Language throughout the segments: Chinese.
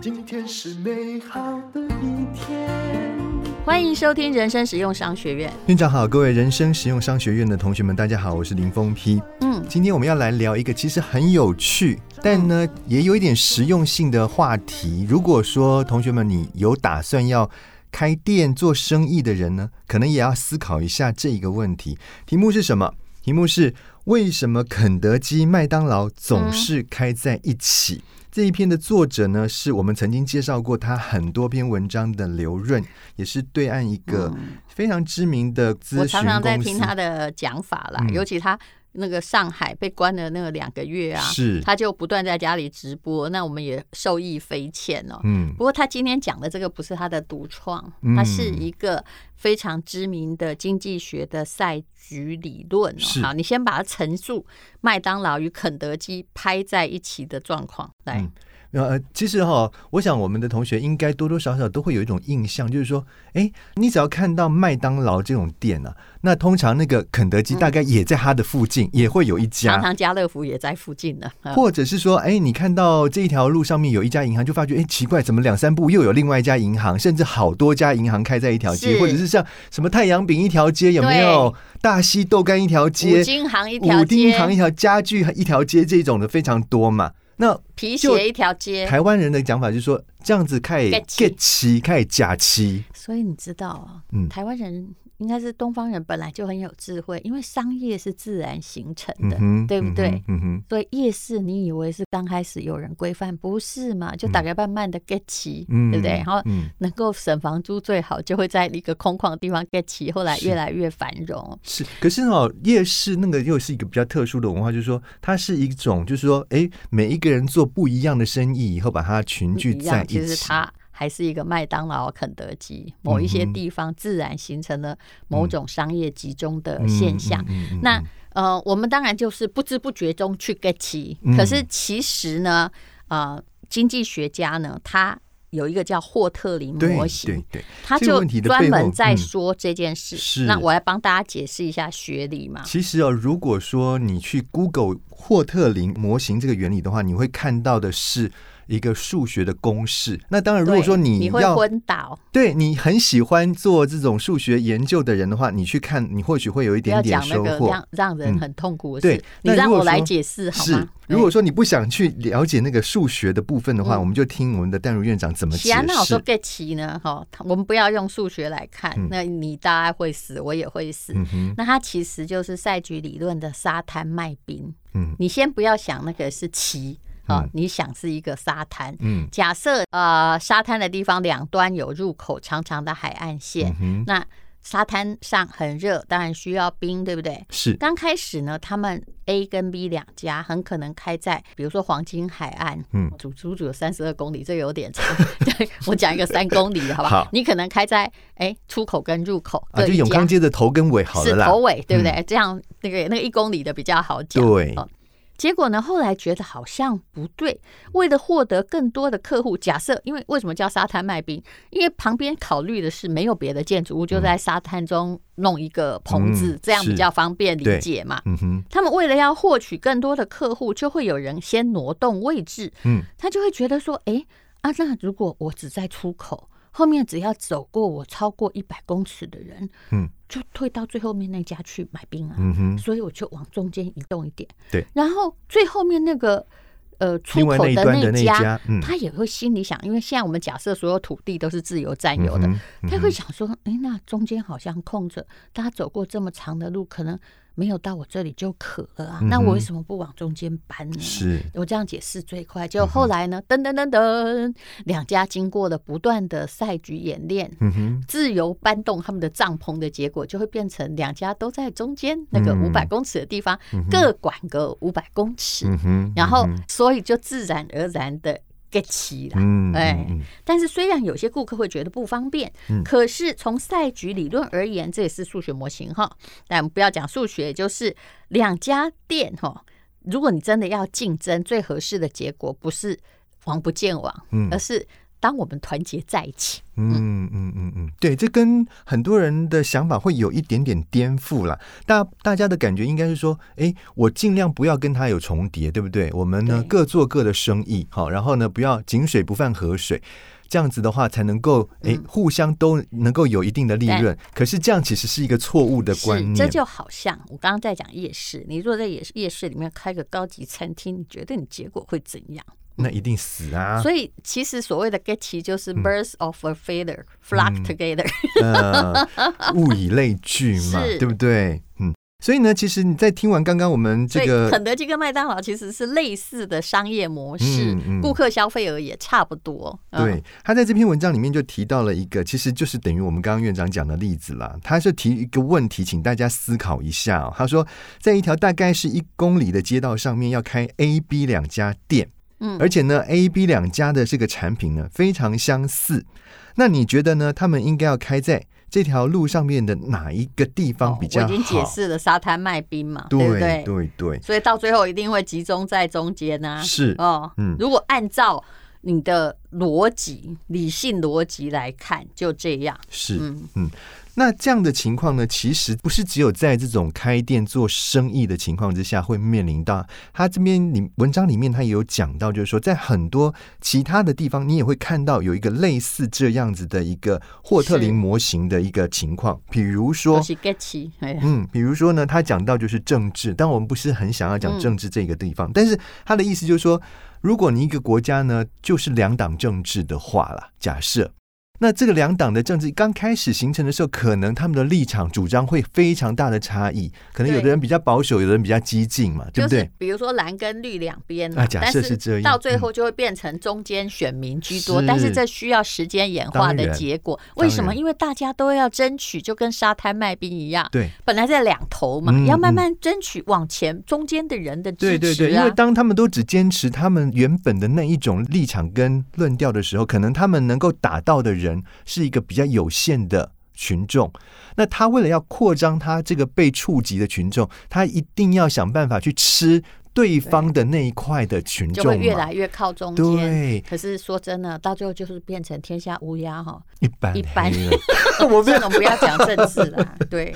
今天是美好的一天。欢迎收听人生实用商学院。院长好，各位人生实用商学院的同学们，大家好，我是林峰批。嗯，今天我们要来聊一个其实很有趣，但呢也有一点实用性的话题。如果说同学们你有打算要开店做生意的人呢，可能也要思考一下这一个问题。题目是什么？题目是为什么肯德基、麦当劳总是开在一起？嗯这一篇的作者呢，是我们曾经介绍过他很多篇文章的刘润，也是对岸一个非常知名的咨询公司。我常常在听他的讲法啦，尤其他。那个上海被关了那个两个月啊，是他就不断在家里直播，那我们也受益匪浅哦。嗯，不过他今天讲的这个不是他的独创，他是一个非常知名的经济学的赛局理论哦。好，你先把它陈述麦当劳与肯德基拍在一起的状况来。呃，其实哈，我想我们的同学应该多多少少都会有一种印象，就是说，哎，你只要看到麦当劳这种店啊，那通常那个肯德基大概也在它的附近，嗯、也会有一家。常常家乐福也在附近呢。或者是说，哎，你看到这一条路上面有一家银行，就发觉，哎，奇怪，怎么两三步又有另外一家银行，甚至好多家银行开在一条街，或者是像什么太阳饼一条街，有没有大溪豆干一条街，五金行一条街，五金行一条家具一条街，这种的非常多嘛。那皮鞋一条街，台湾人的讲法就是说，这样子可以 get 齐，可以假期。所以你知道啊，嗯，台湾人。应该是东方人本来就很有智慧，因为商业是自然形成的，嗯、对不对？嗯嗯、哼所以夜市你以为是刚开始有人规范，不是嘛？就大概慢慢的 get 齐，嗯、对不对？然后能够省房租最好，就会在一个空旷的地方 get 齐，后来越来越繁荣。是，可是哦，夜市那个又是一个比较特殊的文化，就是说它是一种，就是说，哎，每一个人做不一样的生意以后，把它群聚在一起。其实它还是一个麦当劳、肯德基，某一些地方自然形成了某种商业集中的现象。那呃，我们当然就是不知不觉中去 get 齐。可是其实呢，呃，经济学家呢，他有一个叫霍特林模型，对对对，他就专门在说这件事。是，那我来帮大家解释一下学理嘛。其实哦，如果说你去 Google 霍特林模型这个原理的话，你会看到的是。一个数学的公式，那当然，如果说你要你会昏倒，对你很喜欢做这种数学研究的人的话，你去看，你或许会有一点点收获。让让人很痛苦的事，嗯、对，你让我来解释好吗？是，如果说你不想去了解那个数学的部分的话，嗯、我们就听我们的淡如院长怎么解释。那我说 get 齐呢？哈，我们不要用数学来看，嗯、那你大概会死，我也会死。嗯、那它其实就是赛局理论的沙滩卖冰。嗯，你先不要想那个是齐。啊、哦，你想是一个沙滩，嗯，假设呃沙滩的地方两端有入口长长的海岸线，嗯、那沙滩上很热，当然需要冰，对不对？是。刚开始呢，他们 A 跟 B 两家很可能开在，比如说黄金海岸，嗯，足足足有三十二公里，这有点长。对，我讲一个三公里，好不好？好，你可能开在哎出口跟入口，啊，就永康街的头跟尾好了啦，是头尾，对不对？嗯、这样那个那个一公里的比较好讲，对。哦结果呢，后来觉得好像不对。为了获得更多的客户，假设因为为什么叫沙滩卖冰？因为旁边考虑的是没有别的建筑物，就在沙滩中弄一个棚子，嗯、这样比较方便理解嘛。嗯哼。他们为了要获取更多的客户，就会有人先挪动位置。嗯。他就会觉得说，哎啊，那如果我只在出口。后面只要走过我超过一百公尺的人，嗯，就退到最后面那家去买冰啊，嗯哼，所以我就往中间移动一点，对，然后最后面那个呃出口的那家，他也会心里想，因为现在我们假设所有土地都是自由占有的，他会想说，哎，那中间好像空着，大家走过这么长的路，可能。没有到我这里就渴了啊，那我为什么不往中间搬呢？是我这样解释最快。就后来呢，噔噔噔噔，两家经过了不断的赛局演练，嗯，自由搬动他们的帐篷的结果，就会变成两家都在中间那个五百公尺的地方，各管个五百公尺，然后所以就自然而然的。Get 齐了，嗯，哎，但是虽然有些顾客会觉得不方便，嗯，可是从赛局理论而言，这也是数学模型哈。但不要讲数学，就是两家店哈，如果你真的要竞争，最合适的结果不是王不见王，嗯，而是当我们团结在一起，嗯嗯嗯嗯，对，这跟很多人的想法会有一点点颠覆啦。大大家的感觉应该是说，哎，我尽量不要跟他有重叠，对不对？我们呢各做各的生意，好，然后呢不要井水不犯河水，这样子的话才能够哎互相都能够有一定的利润。可是这样其实是一个错误的观念。这就好像我刚刚在讲夜市，你如果在夜市夜市里面开个高级餐厅，你觉得你结果会怎样？那一定死啊！所以其实所谓的 get 齐就是 birth of a feather flock together，物以类聚嘛，对不对？嗯，所以呢，其实你在听完刚刚我们这个肯德基跟麦当劳其实是类似的商业模式，顾客消费额也差不多。对，他在这篇文章里面就提到了一个，其实就是等于我们刚刚院长讲的例子啦。他是提一个问题，请大家思考一下。他说，在一条大概是一公里的街道上面，要开 A、B 两家店。嗯，而且呢，A、B 两家的这个产品呢非常相似，那你觉得呢？他们应该要开在这条路上面的哪一个地方比较好？哦，我已经解释了沙滩卖冰嘛，对，对不对？对对，所以到最后一定会集中在中间呢，啊。是哦，嗯，如果按照你的逻辑、理性逻辑来看，就这样。是，嗯嗯。那这样的情况呢，其实不是只有在这种开店做生意的情况之下会面临到。他这边里文章里面他也有讲到，就是说在很多其他的地方，你也会看到有一个类似这样子的一个霍特林模型的一个情况。比如说，嗯，比如说呢，他讲到就是政治，但我们不是很想要讲政治这个地方。但是他的意思就是说，如果你一个国家呢，就是两党政治的话啦，假设。那这个两党的政治刚开始形成的时候，可能他们的立场主张会非常大的差异，可能有的人比较保守，有的人比较激进嘛，对不对？比如说蓝跟绿两边啊，假设是这样，到最后就会变成中间选民居多，但是这需要时间演化的结果。为什么？因为大家都要争取，就跟沙滩卖冰一样，对，本来在两头嘛，要慢慢争取往前中间的人的支持啊。对对对，因为当他们都只坚持他们原本的那一种立场跟论调的时候，可能他们能够打到的人。人是一个比较有限的群众，那他为了要扩张他这个被触及的群众，他一定要想办法去吃对方的那一块的群众，就会越来越靠中间。对，可是说真的，到最后就是变成天下乌鸦哈，一般。一般。我们不要讲政治了，对，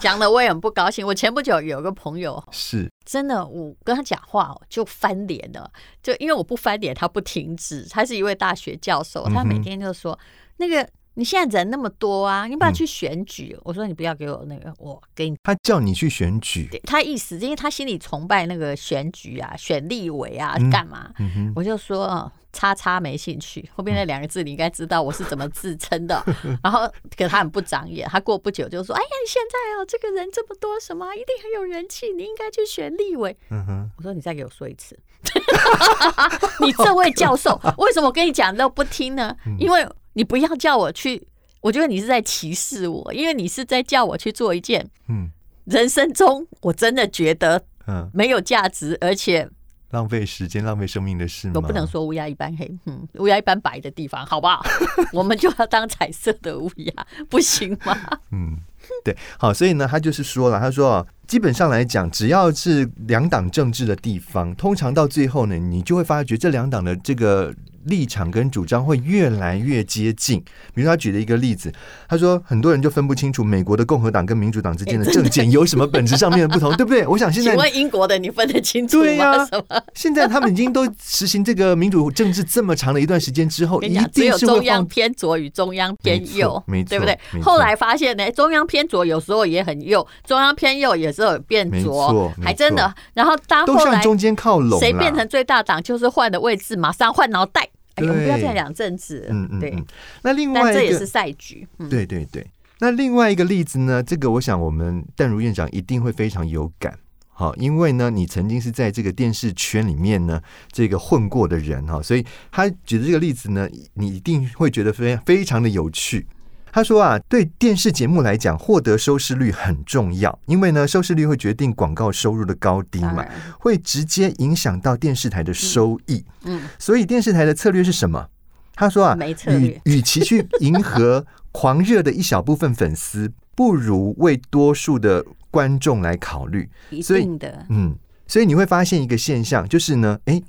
讲了我也很不高兴。我前不久有个朋友。是。真的，我跟他讲话就翻脸了，就因为我不翻脸，他不停止。他是一位大学教授，他每天就说。那个，你现在人那么多啊，你不要去选举。嗯、我说你不要给我那个，我给你。他叫你去选举，他意思，因为他心里崇拜那个选举啊，选立委啊，干嘛？我就说，叉叉没兴趣。后面那两个字你应该知道我是怎么自称的。嗯、然后，可他很不长眼，他过不久就说：“哎呀，你现在哦，这个人这么多，什么一定很有人气，你应该去选立委。嗯哼”我说你再给我说一次，你这位教授为什么我跟你讲都不听呢？因为。你不要叫我去，我觉得你是在歧视我，因为你是在叫我去做一件，嗯，人生中我真的觉得，嗯，没有价值，而且浪费时间、浪费生命的事吗？我不能说乌鸦一般黑，嗯，乌鸦一般白的地方，好不好？我们就要当彩色的乌鸦，不行吗？嗯，对，好，所以呢，他就是说了，他说啊，基本上来讲，只要是两党政治的地方，通常到最后呢，你就会发觉这两党的这个。立场跟主张会越来越接近。比如他举了一个例子，他说很多人就分不清楚美国的共和党跟民主党之间的政见有什么本质上面的不同，对不对？我想现在，请问英国的你分得清楚吗？对呀，现在他们已经都实行这个民主政治这么长的一段时间之后，一定只有中央偏左与中央偏右，没错，对不对？后来发现呢，中央偏左有时候也很右，中央偏右有时候变左，还真的。然后当后来中间靠拢，谁变成最大党，就是换的位置，马上换脑袋。哎，我们不要再讲政治。嗯嗯，对。那另外这也是赛局。嗯、对对对。那另外一个例子呢？这个我想我们淡如院长一定会非常有感。好，因为呢，你曾经是在这个电视圈里面呢，这个混过的人哈，所以他举的这个例子呢，你一定会觉得非常非常的有趣。他说啊，对电视节目来讲，获得收视率很重要，因为呢，收视率会决定广告收入的高低嘛，会直接影响到电视台的收益。嗯，所以电视台的策略是什么？他说啊，与与其去迎合狂热的一小部分粉丝，不如为多数的观众来考虑。所以的，嗯，所以你会发现一个现象，就是呢，哎，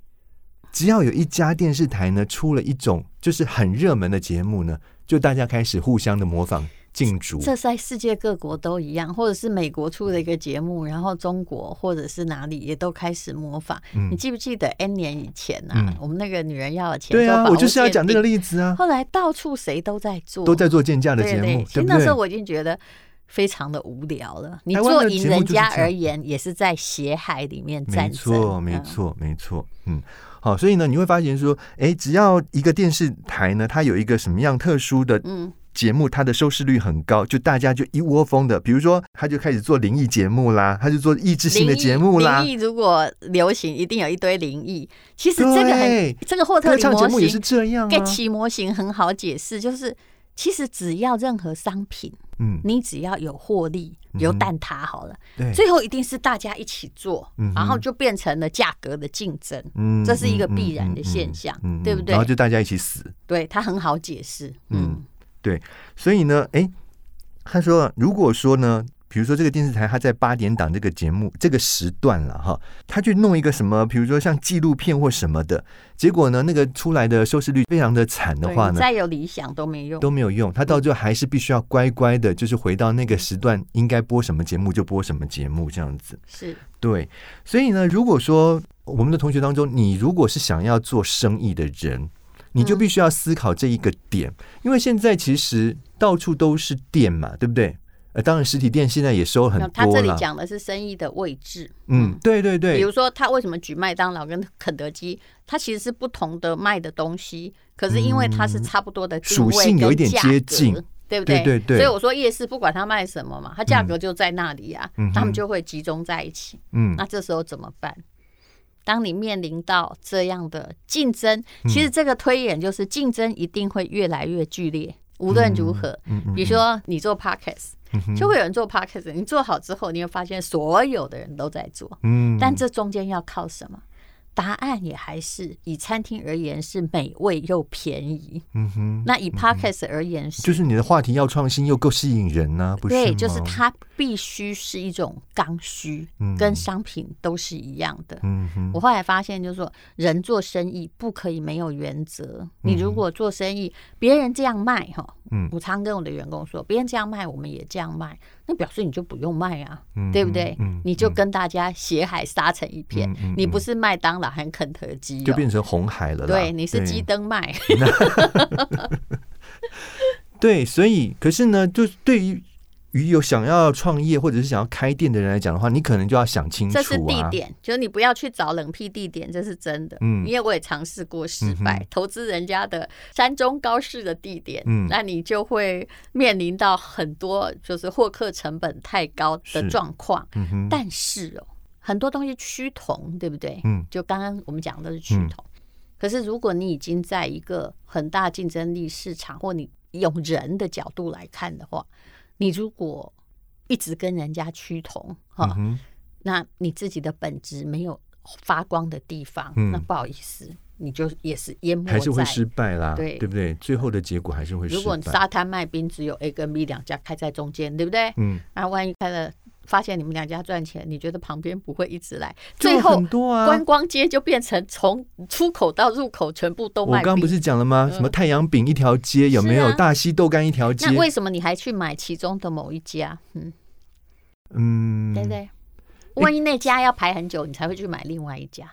只要有一家电视台呢出了一种就是很热门的节目呢，就大家开始互相的模仿。竞逐，这在世界各国都一样，或者是美国出的一个节目，然后中国或者是哪里也都开始模仿。嗯、你记不记得 N 年以前啊，嗯、我们那个女人要的钱？对啊，我就是要讲这个例子啊。后来到处谁都在做，都在做鉴价的节目。对对对，其实那时候我已经觉得非常的无聊了。你做赢人家而言，也是在血海里面战争。没错，没错，没错。嗯，好，所以呢，你会发现说，哎，只要一个电视台呢，它有一个什么样特殊的，嗯。节目它的收视率很高，就大家就一窝蜂的，比如说他就开始做灵异节目啦，他就做益智性的节目啦。灵异如果流行，一定有一堆灵异。其实这个很，这个霍特林模型也是这样啊。盖奇模型很好解释，就是其实只要任何商品，嗯，你只要有获利，有蛋挞好了，对，最后一定是大家一起做，然后就变成了价格的竞争，嗯，这是一个必然的现象，对不对？然后就大家一起死，对，它很好解释，嗯。对，所以呢，哎，他说，如果说呢，比如说这个电视台他在八点档这个节目这个时段了哈，他去弄一个什么，比如说像纪录片或什么的，结果呢，那个出来的收视率非常的惨的话呢，再有理想都没用，都没有用，他到最后还是必须要乖乖的，就是回到那个时段应该播什么节目就播什么节目这样子。是，对，所以呢，如果说我们的同学当中，你如果是想要做生意的人。你就必须要思考这一个点，嗯、因为现在其实到处都是店嘛，对不对？呃，当然实体店现在也收很多了。他这里讲的是生意的位置，嗯，对对对。比如说，他为什么举麦当劳跟 肯德基？它其实是不同的卖的东西，可是因为它是差不多的属性有一点接近，对不对？对对对。所以我说夜市不管它卖什么嘛，它价格就在那里啊，嗯、他们就会集中在一起。嗯，那这时候怎么办？当你面临到这样的竞争，其实这个推演就是竞争一定会越来越剧烈。无论如何，比如说你做 podcast，就会有人做 podcast。你做好之后，你会发现所有的人都在做。嗯但这中间要靠什么？答案也还是以餐厅而言是美味又便宜。嗯哼，那以 Podcast 而言是，就是你的话题要创新又够吸引人呢？不是？对，就是它必须是一种刚需，跟商品都是一样的。嗯哼，我后来发现就是说，人做生意不可以没有原则。你如果做生意，别人这样卖哈。嗯，我常跟我的员工说，别人这样卖，我们也这样卖，那表示你就不用卖啊，嗯、对不对？你就跟大家血海杀成一片，你不是麦当劳和肯德基、哦，就变成红海了。对，你是鸡登卖。对，所以可是呢，就对于。与有想要创业或者是想要开店的人来讲的话，你可能就要想清楚啊。这是地点，就是你不要去找冷僻地点，这是真的。嗯，因为我也尝试过失败，嗯、投资人家的山中高市的地点，嗯，那你就会面临到很多就是获客成本太高的状况。但是哦，很多东西趋同，对不对？嗯，就刚刚我们讲的是趋同。嗯、可是如果你已经在一个很大竞争力市场，或你用人的角度来看的话。你如果一直跟人家趋同哈，嗯、那你自己的本质没有发光的地方，嗯、那不好意思，你就也是淹没，还是会失败啦，对对不对？最后的结果还是会失败。如果沙滩卖冰只有 A 跟 B 两家开在中间，对不对？嗯，那万一开了。发现你们两家赚钱，你觉得旁边不会一直来？最后观光街就变成从出口到入口全部都卖。我刚不是讲了吗？什么太阳饼一条街有没有？大溪豆干一条街？那为什么你还去买其中的某一家？嗯嗯，对不对？万一那家要排很久，你才会去买另外一家，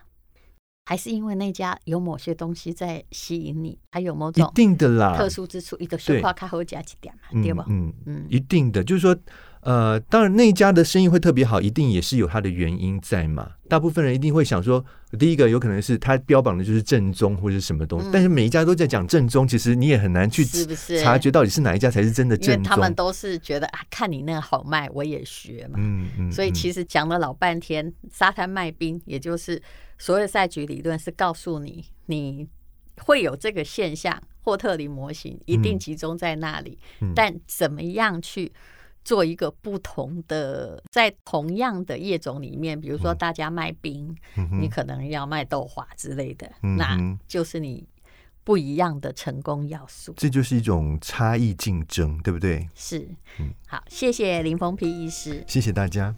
还是因为那家有某些东西在吸引你？还有某种一定的啦特殊之处？一个雪花咖啡加几点嘛？对吧？嗯嗯，一定的，就是说。呃，当然那一家的生意会特别好，一定也是有它的原因在嘛。大部分人一定会想说，第一个有可能是他标榜的就是正宗或者是什么东西，嗯、但是每一家都在讲正宗，其实你也很难去察觉到底是哪一家才是真的正宗。因为他们都是觉得啊，看你那个好卖，我也学嘛。嗯嗯。嗯，所以其实讲了老半天，沙滩卖冰，也就是所有赛局理论，是告诉你你会有这个现象，霍特林模型一定集中在那里，但怎么样去？做一个不同的，在同样的业种里面，比如说大家卖冰，嗯、你可能要卖豆花之类的，嗯、那就是你不一样的成功要素。这就是一种差异竞争，对不对？是，嗯，好，谢谢林峰皮医师，谢谢大家。